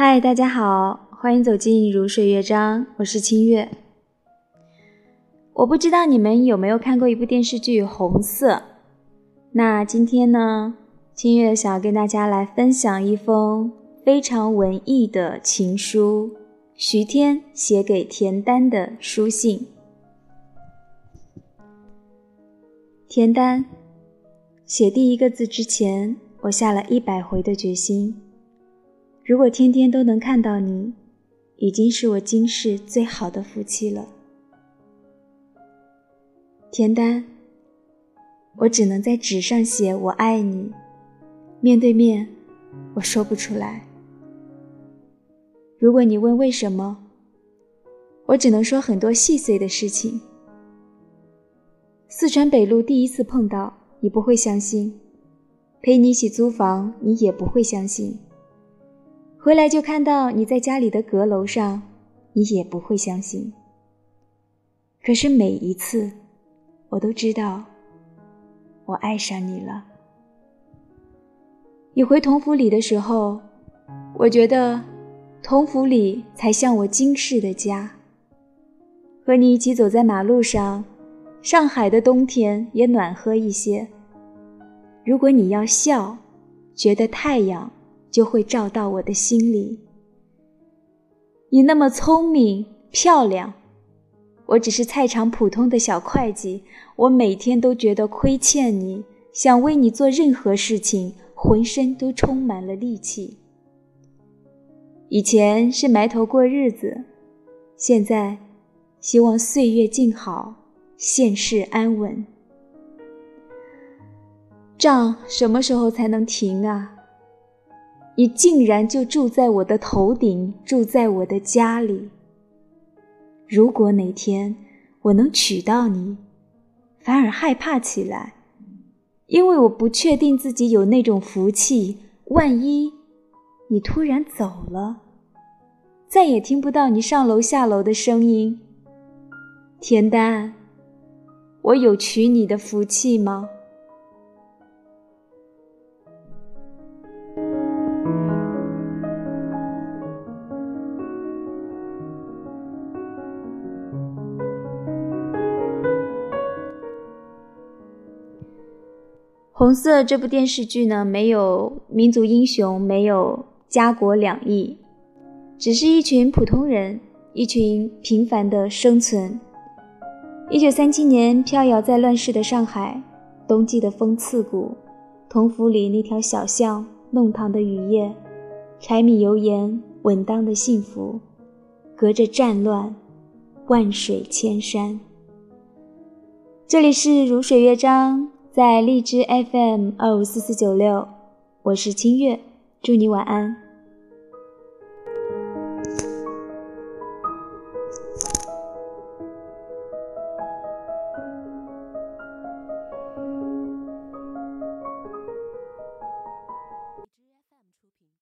嗨，大家好，欢迎走进如水乐章，我是清月。我不知道你们有没有看过一部电视剧《红色》，那今天呢，清月想要跟大家来分享一封非常文艺的情书，徐天写给田丹的书信。田丹，写第一个字之前，我下了一百回的决心。如果天天都能看到你，已经是我今世最好的福气了。田丹，我只能在纸上写我爱你，面对面我说不出来。如果你问为什么，我只能说很多细碎的事情。四川北路第一次碰到你不会相信，陪你一起租房你也不会相信。回来就看到你在家里的阁楼上，你也不会相信。可是每一次，我都知道，我爱上你了。你回同福里的时候，我觉得同福里才像我今世的家。和你一起走在马路上，上海的冬天也暖和一些。如果你要笑，觉得太阳。就会照到我的心里。你那么聪明漂亮，我只是菜场普通的小会计，我每天都觉得亏欠你，想为你做任何事情，浑身都充满了力气。以前是埋头过日子，现在希望岁月静好，现世安稳。账什么时候才能停啊？你竟然就住在我的头顶，住在我的家里。如果哪天我能娶到你，反而害怕起来，因为我不确定自己有那种福气。万一你突然走了，再也听不到你上楼下楼的声音，田丹，我有娶你的福气吗？红色这部电视剧呢，没有民族英雄，没有家国两义，只是一群普通人，一群平凡的生存。一九三七年，飘摇在乱世的上海，冬季的风刺骨，同福里那条小巷，弄堂的雨夜，柴米油盐，稳当的幸福，隔着战乱，万水千山。这里是如水乐章。在荔枝 FM 二五四四九六，我是清月，祝你晚安。